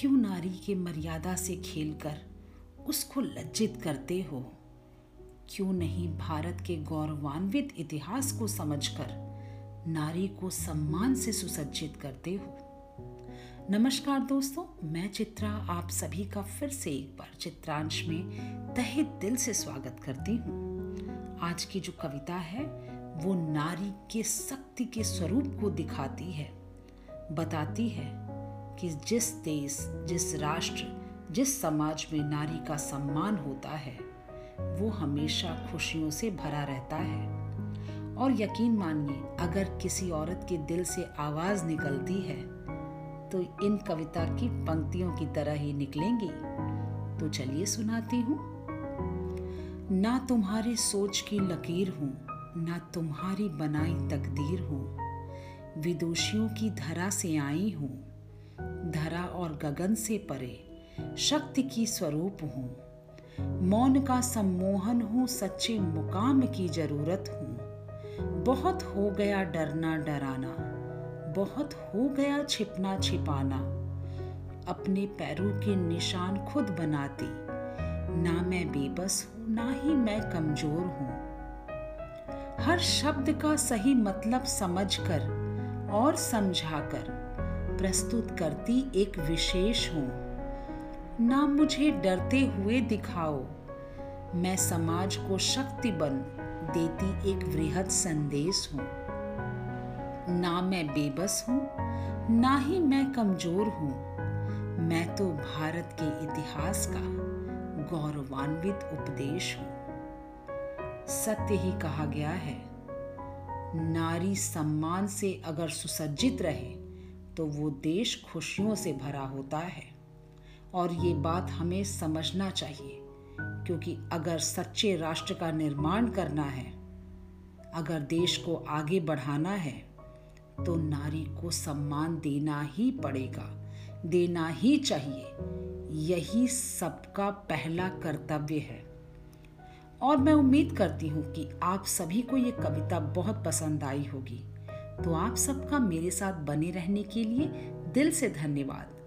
क्यों नारी के मर्यादा से खेलकर उसको लज्जित करते हो? क्यों नहीं भारत के गौरवान्वित इतिहास को समझकर नारी को सम्मान से सुसज्जित करते हो? नमस्कार दोस्तों, मैं चित्रा, आप सभी का फिर से एक बार चित्रांश में तहे दिल से स्वागत करती हूँ। आज की जो कविता है, वो नारी के शक्ति के स्वरूप को दिखाती है, बताती है कि जिस देश, जिस राष्ट्र, जिस समाज में नारी का सम्मान होता है, वो हमेशा खुशियों से भरा रहता है। और यकीन मानिए, अगर किसी औरत के दिल से आवाज़ निकलती है तो इन कविता की पंक्तियों की तरह ही निकलेंगी। तो चलिए सुनाती हूँ। ना तुम्हारी सोच की लकीर हूँ, ना तुम्हारी बनाई तकदीर हूँ। विदोषियों की धरा से आई हूँ धरा और गगन से परे शक्ति की स्वरूप हूँ। मौन का सम्मोहन हूँ, सच्चे मुकाम की ज़रूरत हूँ। बहुत हो गया डरना डराना, बहुत हो गया छिपना छिपाना। अपने पैरों के निशान खुद बनाती, ना मैं बेबस हूँ, ना ही मैं कमज़ोर हूँ। हर शब्द का सही मतलब समझकर और समझाकर प्रस्तुत करती एक विशेष हूँ। ना मुझे डरते हुए दिखाओ। मैं समाज को शक्ति बन देती एक वृहद संदेश हूँ। ना मैं बेबस हूँ, ना ही मैं कमज़ोर हूँ। मैं तो भारत के इतिहास का गौरवान्वित उपदेश हूँ। सत्य ही कहा गया है, नारी सम्मान से अगर सुसज्जित रहे तो वो देश खुशियों से भरा होता है। और ये बात हमें समझना चाहिए, क्योंकि अगर सच्चे राष्ट्र का निर्माण करना है, अगर देश को आगे बढ़ाना है तो नारी को सम्मान देना ही पड़ेगा, देना ही चाहिए। यही सबका पहला कर्तव्य है। और मैं उम्मीद करती हूँ कि आप सभी को ये कविता बहुत पसंद आई होगी। तो आप सबका मेरे साथ बने रहने के लिए दिल से धन्यवाद।